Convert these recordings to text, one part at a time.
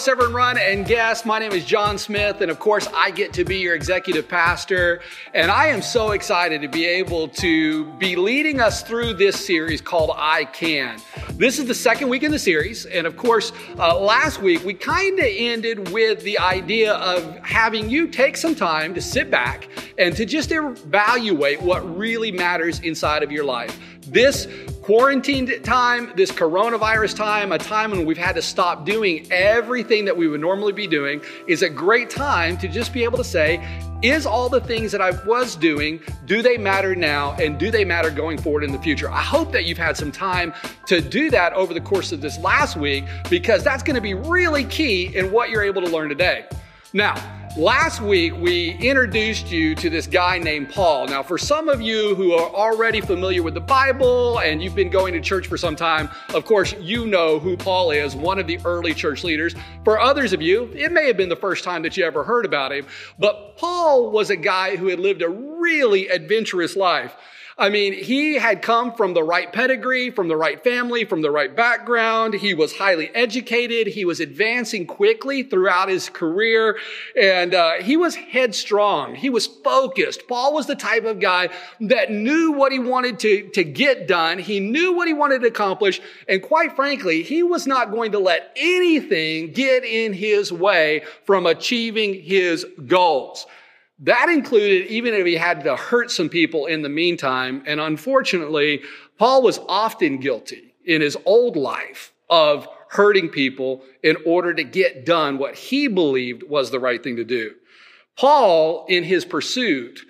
Severn Run and guests. My name is John Smith, and of course, I get to be your executive pastor. And I am so excited to be able to be leading us through this series called I Can. This is the second week in the series, and of course, uh, last week we kind of ended with the idea of having you take some time to sit back and to just evaluate what really matters inside of your life. This quarantined time, this coronavirus time, a time when we've had to stop doing everything that we would normally be doing, is a great time to just be able to say, is all the things that I was doing, do they matter now and do they matter going forward in the future? I hope that you've had some time to do that over the course of this last week because that's going to be really key in what you're able to learn today. Now, Last week, we introduced you to this guy named Paul. Now, for some of you who are already familiar with the Bible and you've been going to church for some time, of course, you know who Paul is, one of the early church leaders. For others of you, it may have been the first time that you ever heard about him, but Paul was a guy who had lived a really adventurous life. I mean, he had come from the right pedigree, from the right family, from the right background. He was highly educated. He was advancing quickly throughout his career and uh, he was headstrong. He was focused. Paul was the type of guy that knew what he wanted to, to get done. He knew what he wanted to accomplish. And quite frankly, he was not going to let anything get in his way from achieving his goals. That included even if he had to hurt some people in the meantime. And unfortunately, Paul was often guilty in his old life of hurting people in order to get done what he believed was the right thing to do. Paul, in his pursuit,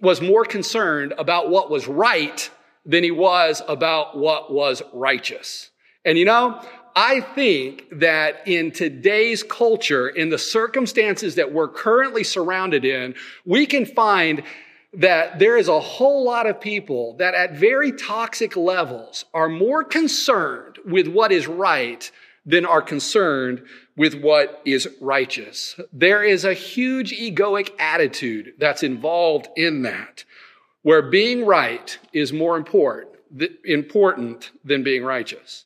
was more concerned about what was right than he was about what was righteous. And you know, I think that in today's culture, in the circumstances that we're currently surrounded in, we can find that there is a whole lot of people that at very toxic levels are more concerned with what is right than are concerned with what is righteous. There is a huge egoic attitude that's involved in that, where being right is more important, important than being righteous.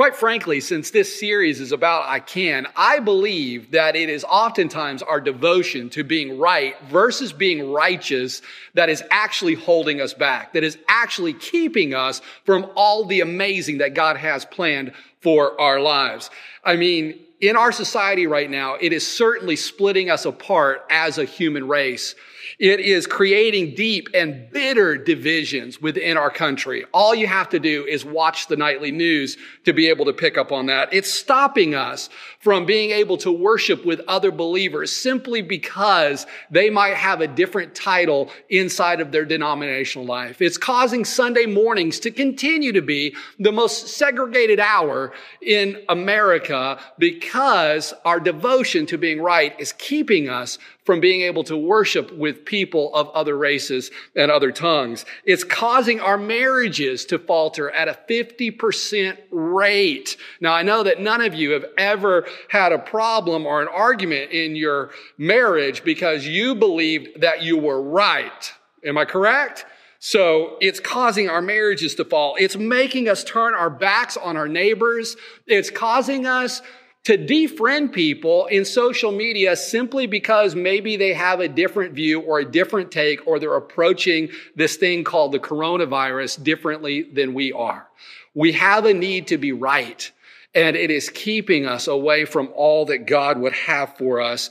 Quite frankly, since this series is about I can, I believe that it is oftentimes our devotion to being right versus being righteous that is actually holding us back, that is actually keeping us from all the amazing that God has planned for our lives. I mean, in our society right now, it is certainly splitting us apart as a human race. It is creating deep and bitter divisions within our country. All you have to do is watch the nightly news to be able to pick up on that. It's stopping us from being able to worship with other believers simply because they might have a different title inside of their denominational life. It's causing Sunday mornings to continue to be the most segregated hour in America because our devotion to being right is keeping us from being able to worship with people of other races and other tongues. It's causing our marriages to falter at a 50% rate. Now, I know that none of you have ever had a problem or an argument in your marriage because you believed that you were right. Am I correct? So it's causing our marriages to fall. It's making us turn our backs on our neighbors. It's causing us to defriend people in social media simply because maybe they have a different view or a different take or they're approaching this thing called the coronavirus differently than we are. We have a need to be right. And it is keeping us away from all that God would have for us,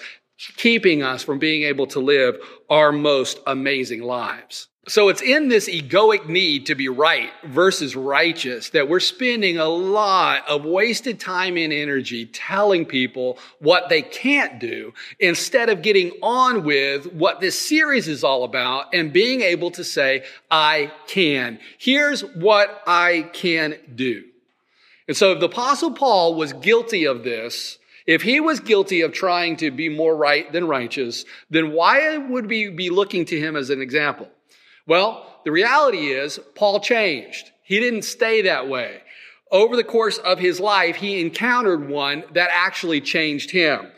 keeping us from being able to live our most amazing lives. So it's in this egoic need to be right versus righteous that we're spending a lot of wasted time and energy telling people what they can't do instead of getting on with what this series is all about and being able to say, I can. Here's what I can do. And so if the apostle Paul was guilty of this, if he was guilty of trying to be more right than righteous, then why would we be looking to him as an example? Well, the reality is Paul changed. He didn't stay that way. Over the course of his life, he encountered one that actually changed him.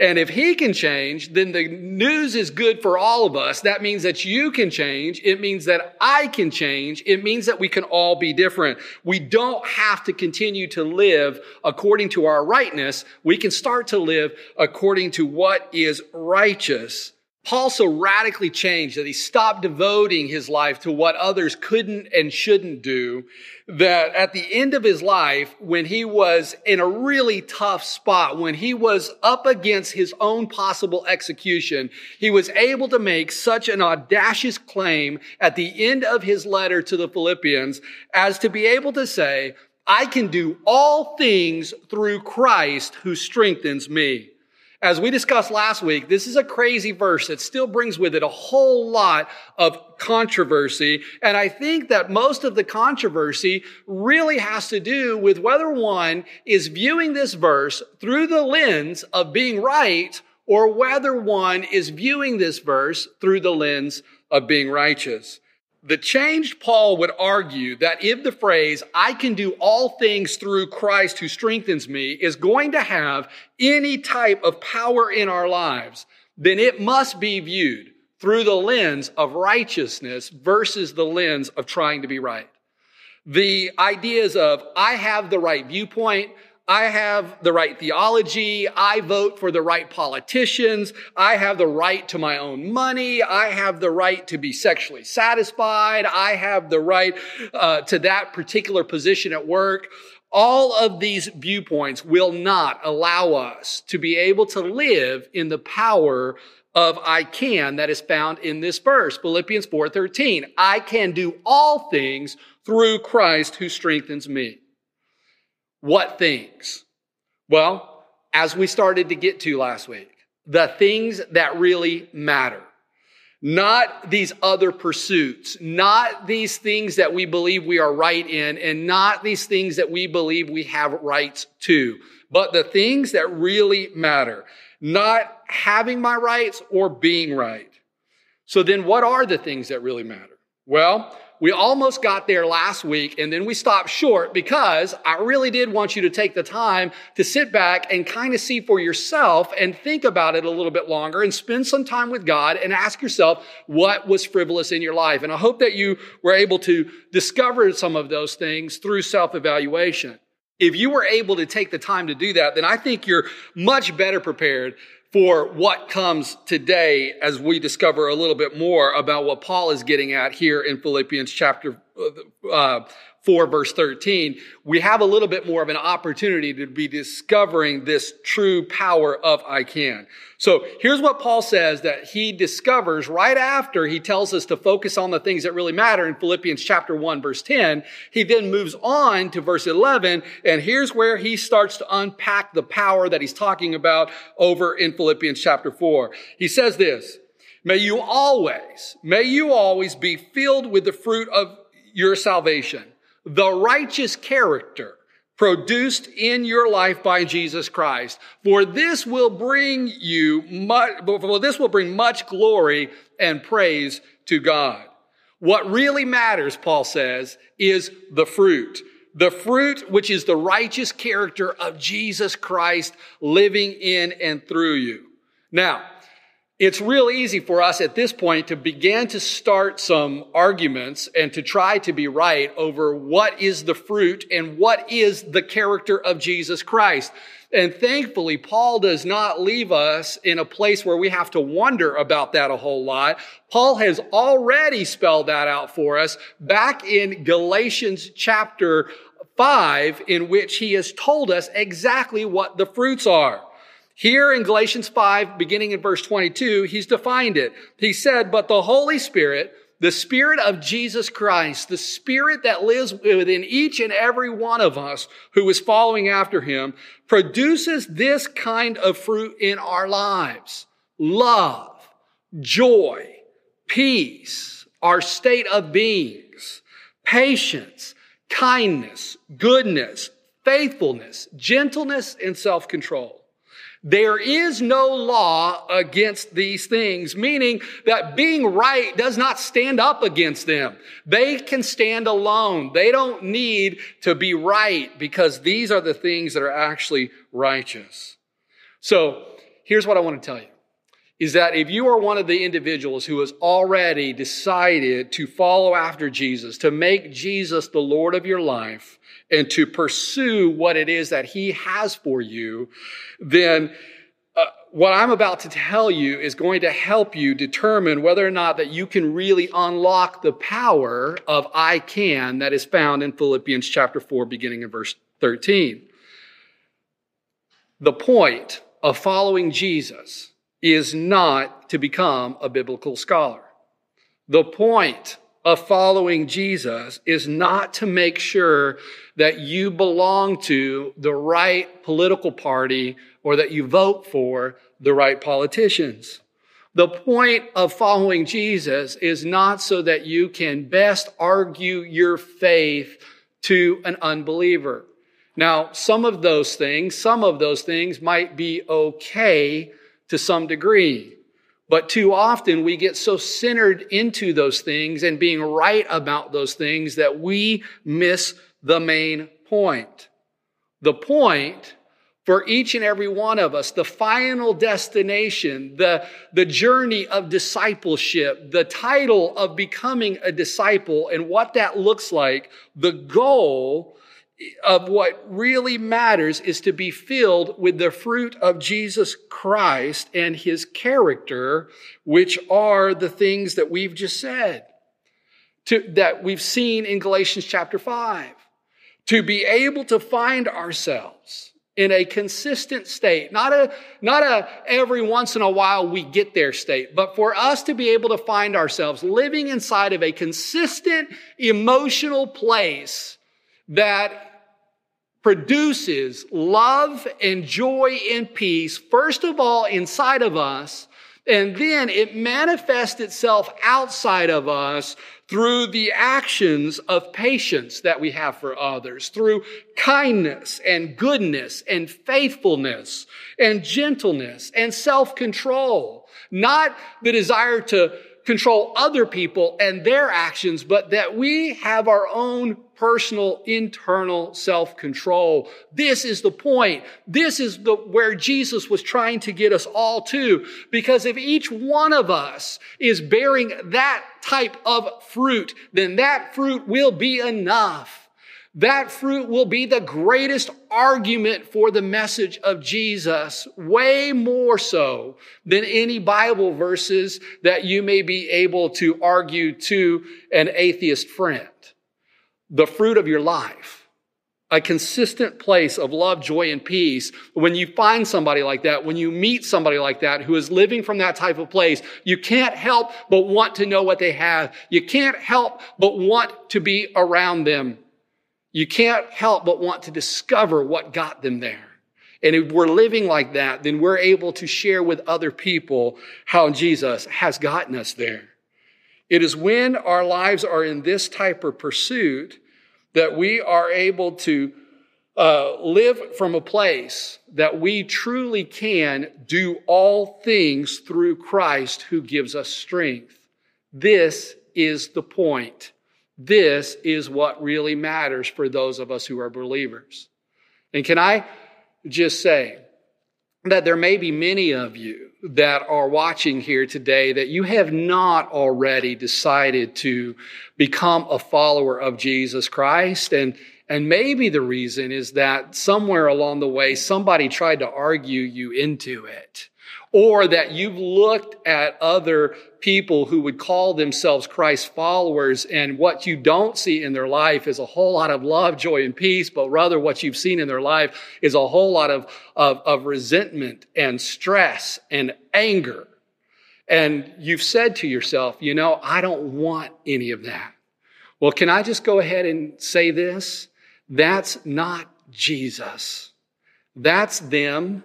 And if he can change, then the news is good for all of us. That means that you can change. It means that I can change. It means that we can all be different. We don't have to continue to live according to our rightness. We can start to live according to what is righteous. Paul so radically changed that he stopped devoting his life to what others couldn't and shouldn't do that at the end of his life, when he was in a really tough spot, when he was up against his own possible execution, he was able to make such an audacious claim at the end of his letter to the Philippians as to be able to say, I can do all things through Christ who strengthens me. As we discussed last week, this is a crazy verse that still brings with it a whole lot of controversy. And I think that most of the controversy really has to do with whether one is viewing this verse through the lens of being right or whether one is viewing this verse through the lens of being righteous. The changed Paul would argue that if the phrase, I can do all things through Christ who strengthens me, is going to have any type of power in our lives, then it must be viewed through the lens of righteousness versus the lens of trying to be right. The ideas of, I have the right viewpoint, I have the right theology. I vote for the right politicians. I have the right to my own money. I have the right to be sexually satisfied. I have the right uh, to that particular position at work. All of these viewpoints will not allow us to be able to live in the power of I can that is found in this verse, Philippians 4:13. I can do all things through Christ who strengthens me. What things? Well, as we started to get to last week, the things that really matter. Not these other pursuits, not these things that we believe we are right in, and not these things that we believe we have rights to, but the things that really matter. Not having my rights or being right. So then what are the things that really matter? Well, we almost got there last week and then we stopped short because I really did want you to take the time to sit back and kind of see for yourself and think about it a little bit longer and spend some time with God and ask yourself what was frivolous in your life. And I hope that you were able to discover some of those things through self-evaluation. If you were able to take the time to do that, then I think you're much better prepared for what comes today as we discover a little bit more about what Paul is getting at here in Philippians chapter uh, 4 verse 13, we have a little bit more of an opportunity to be discovering this true power of I can. So here's what Paul says that he discovers right after he tells us to focus on the things that really matter in Philippians chapter 1 verse 10. He then moves on to verse 11 and here's where he starts to unpack the power that he's talking about over in Philippians chapter 4. He says this, May you always, may you always be filled with the fruit of your salvation the righteous character produced in your life by Jesus Christ. For this will bring you much, for this will bring much glory and praise to God. What really matters, Paul says, is the fruit. The fruit, which is the righteous character of Jesus Christ living in and through you. Now, it's real easy for us at this point to begin to start some arguments and to try to be right over what is the fruit and what is the character of Jesus Christ. And thankfully, Paul does not leave us in a place where we have to wonder about that a whole lot. Paul has already spelled that out for us back in Galatians chapter 5, in which he has told us exactly what the fruits are. Here in Galatians 5, beginning in verse 22, he's defined it. He said, But the Holy Spirit, the Spirit of Jesus Christ, the Spirit that lives within each and every one of us who is following after him, produces this kind of fruit in our lives. Love, joy, peace, our state of beings, patience, kindness, goodness, faithfulness, gentleness, and self-control. There is no law against these things, meaning that being right does not stand up against them. They can stand alone. They don't need to be right because these are the things that are actually righteous. So here's what I want to tell you is that if you are one of the individuals who has already decided to follow after Jesus, to make Jesus the Lord of your life, and to pursue what it is that He has for you, then uh, what I'm about to tell you is going to help you determine whether or not that you can really unlock the power of I can that is found in Philippians chapter 4, beginning in verse 13. The point of following Jesus is not to become a biblical scholar. The point of following Jesus is not to make sure that you belong to the right political party or that you vote for the right politicians. The point of following Jesus is not so that you can best argue your faith to an unbeliever. Now, some of those things, some of those things might be okay to some degree. But too often we get so centered into those things and being right about those things that we miss the main point. The point for each and every one of us, the final destination, the, the journey of discipleship, the title of becoming a disciple and what that looks like, the goal of what really matters is to be filled with the fruit of Jesus Christ and his character, which are the things that we've just said, to, that we've seen in Galatians chapter 5. To be able to find ourselves in a consistent state, not a, not a every once in a while we get there state, but for us to be able to find ourselves living inside of a consistent emotional place that produces love and joy and peace, first of all, inside of us, and then it manifests itself outside of us through the actions of patience that we have for others, through kindness and goodness and faithfulness and gentleness and self-control. Not the desire to control other people and their actions, but that we have our own personal internal self-control. This is the point. This is the, where Jesus was trying to get us all to. Because if each one of us is bearing that type of fruit, then that fruit will be enough that fruit will be the greatest argument for the message of Jesus, way more so than any Bible verses that you may be able to argue to an atheist friend. The fruit of your life a consistent place of love, joy, and peace. When you find somebody like that, when you meet somebody like that who is living from that type of place, you can't help but want to know what they have. You can't help but want to be around them. You can't help but want to discover what got them there. And if we're living like that, then we're able to share with other people how Jesus has gotten us there. It is when our lives are in this type of pursuit that we are able to uh, live from a place that we truly can do all things through Christ who gives us strength. This is the point. This is what really matters for those of us who are believers. And can I just say that there may be many of you that are watching here today that you have not already decided to become a follower of Jesus Christ. And, and maybe the reason is that somewhere along the way, somebody tried to argue you into it or that you've looked at other people who would call themselves Christ followers and what you don't see in their life is a whole lot of love, joy, and peace, but rather what you've seen in their life is a whole lot of, of, of resentment and stress and anger. And you've said to yourself, you know, I don't want any of that. Well, can I just go ahead and say this? That's not Jesus. That's them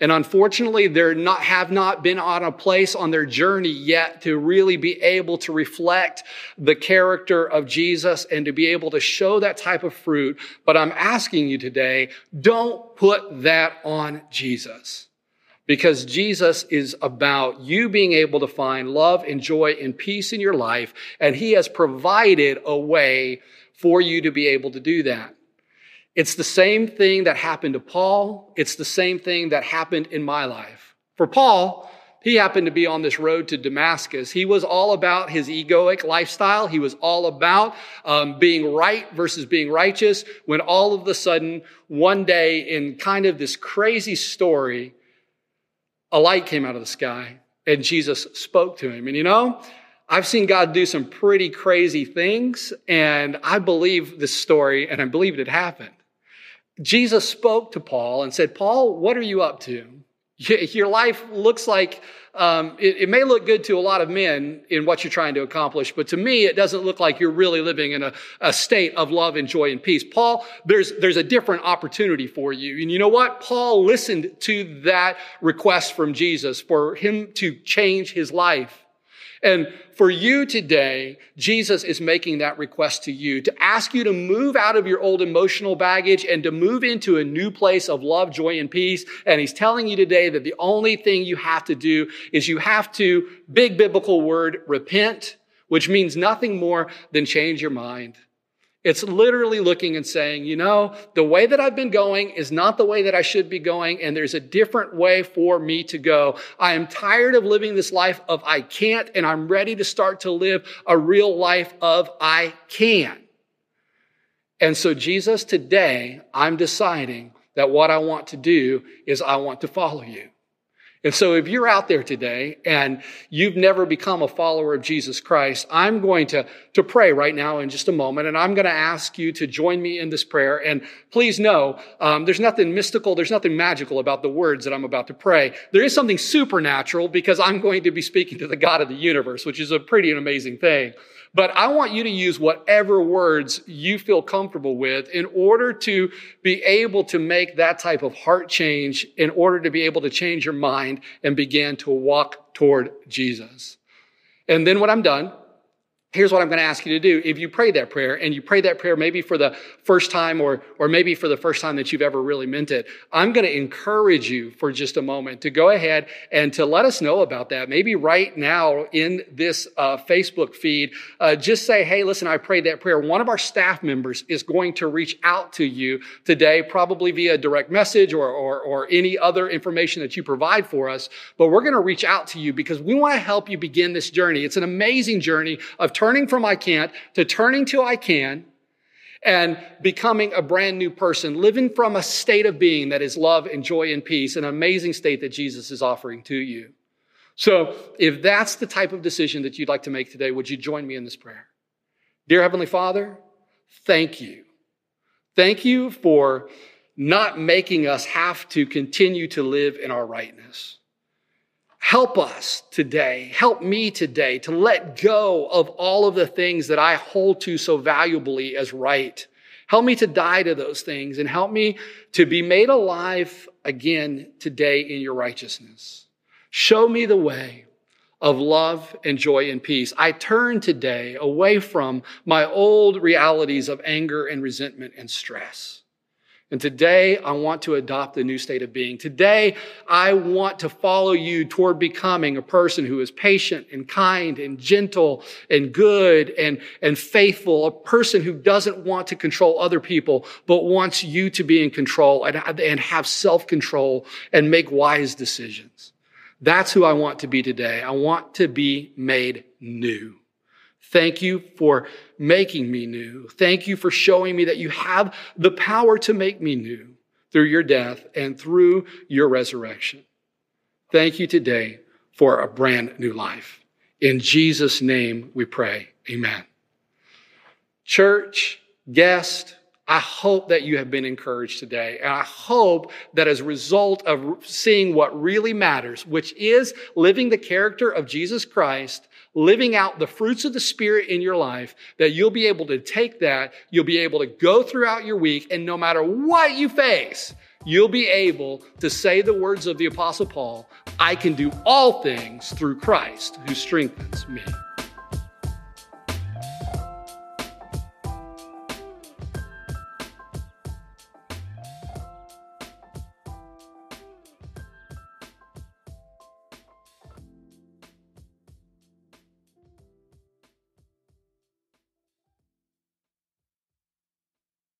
and unfortunately, they not, have not been on a place on their journey yet to really be able to reflect the character of Jesus and to be able to show that type of fruit. But I'm asking you today, don't put that on Jesus. Because Jesus is about you being able to find love and joy and peace in your life. And he has provided a way for you to be able to do that. It's the same thing that happened to Paul. It's the same thing that happened in my life. For Paul, he happened to be on this road to Damascus. He was all about his egoic lifestyle. He was all about um, being right versus being righteous. When all of a sudden, one day, in kind of this crazy story, a light came out of the sky and Jesus spoke to him. And you know, I've seen God do some pretty crazy things, and I believe this story, and I believe it happened. Jesus spoke to Paul and said, Paul, what are you up to? Your life looks like um, it, it, may look good to a lot of men in what you're trying to accomplish, but to me, it doesn't look like you're really living in a, a state of love and joy and peace. Paul, there's there's a different opportunity for you, and you know what? Paul listened to that request from Jesus for him to change his life. And for you today, Jesus is making that request to you to ask you to move out of your old emotional baggage and to move into a new place of love, joy, and peace. And he's telling you today that the only thing you have to do is you have to, big biblical word, repent, which means nothing more than change your mind. It's literally looking and saying, you know, the way that I've been going is not the way that I should be going, and there's a different way for me to go. I am tired of living this life of I can't, and I'm ready to start to live a real life of I can. And so, Jesus, today, I'm deciding that what I want to do is I want to follow you. And so if you're out there today and you've never become a follower of Jesus Christ, I'm going to, to pray right now in just a moment, and I'm going to ask you to join me in this prayer. And please know, um, there's nothing mystical, there's nothing magical about the words that I'm about to pray. There is something supernatural because I'm going to be speaking to the God of the universe, which is a pretty amazing thing. But I want you to use whatever words you feel comfortable with in order to be able to make that type of heart change, in order to be able to change your mind and began to walk toward Jesus. And then when I'm done, Here's what I'm going to ask you to do. If you pray that prayer and you pray that prayer maybe for the first time or, or maybe for the first time that you've ever really meant it, I'm going to encourage you for just a moment to go ahead and to let us know about that. Maybe right now in this uh, Facebook feed, uh, just say, hey, listen, I prayed that prayer. One of our staff members is going to reach out to you today, probably via direct message or, or, or any other information that you provide for us. But we're going to reach out to you because we want to help you begin this journey. It's an amazing journey of turning from I can't to turning to I can and becoming a brand new person, living from a state of being that is love and joy and peace, an amazing state that Jesus is offering to you. So, if that's the type of decision that you'd like to make today, would you join me in this prayer? Dear Heavenly Father, thank you. Thank you for not making us have to continue to live in our rightness. Help us today, help me today to let go of all of the things that I hold to so valuably as right. Help me to die to those things and help me to be made alive again today in your righteousness. Show me the way of love and joy and peace. I turn today away from my old realities of anger and resentment and stress. And today, I want to adopt a new state of being. Today, I want to follow you toward becoming a person who is patient and kind and gentle and good and, and faithful, a person who doesn't want to control other people, but wants you to be in control and, and have self-control and make wise decisions. That's who I want to be today. I want to be made new. Thank you for making me new. Thank you for showing me that you have the power to make me new through your death and through your resurrection. Thank you today for a brand new life. In Jesus' name we pray. Amen. Church, guest, I hope that you have been encouraged today. And I hope that as a result of seeing what really matters, which is living the character of Jesus Christ, living out the fruits of the Spirit in your life, that you'll be able to take that, you'll be able to go throughout your week, and no matter what you face, you'll be able to say the words of the Apostle Paul I can do all things through Christ who strengthens me.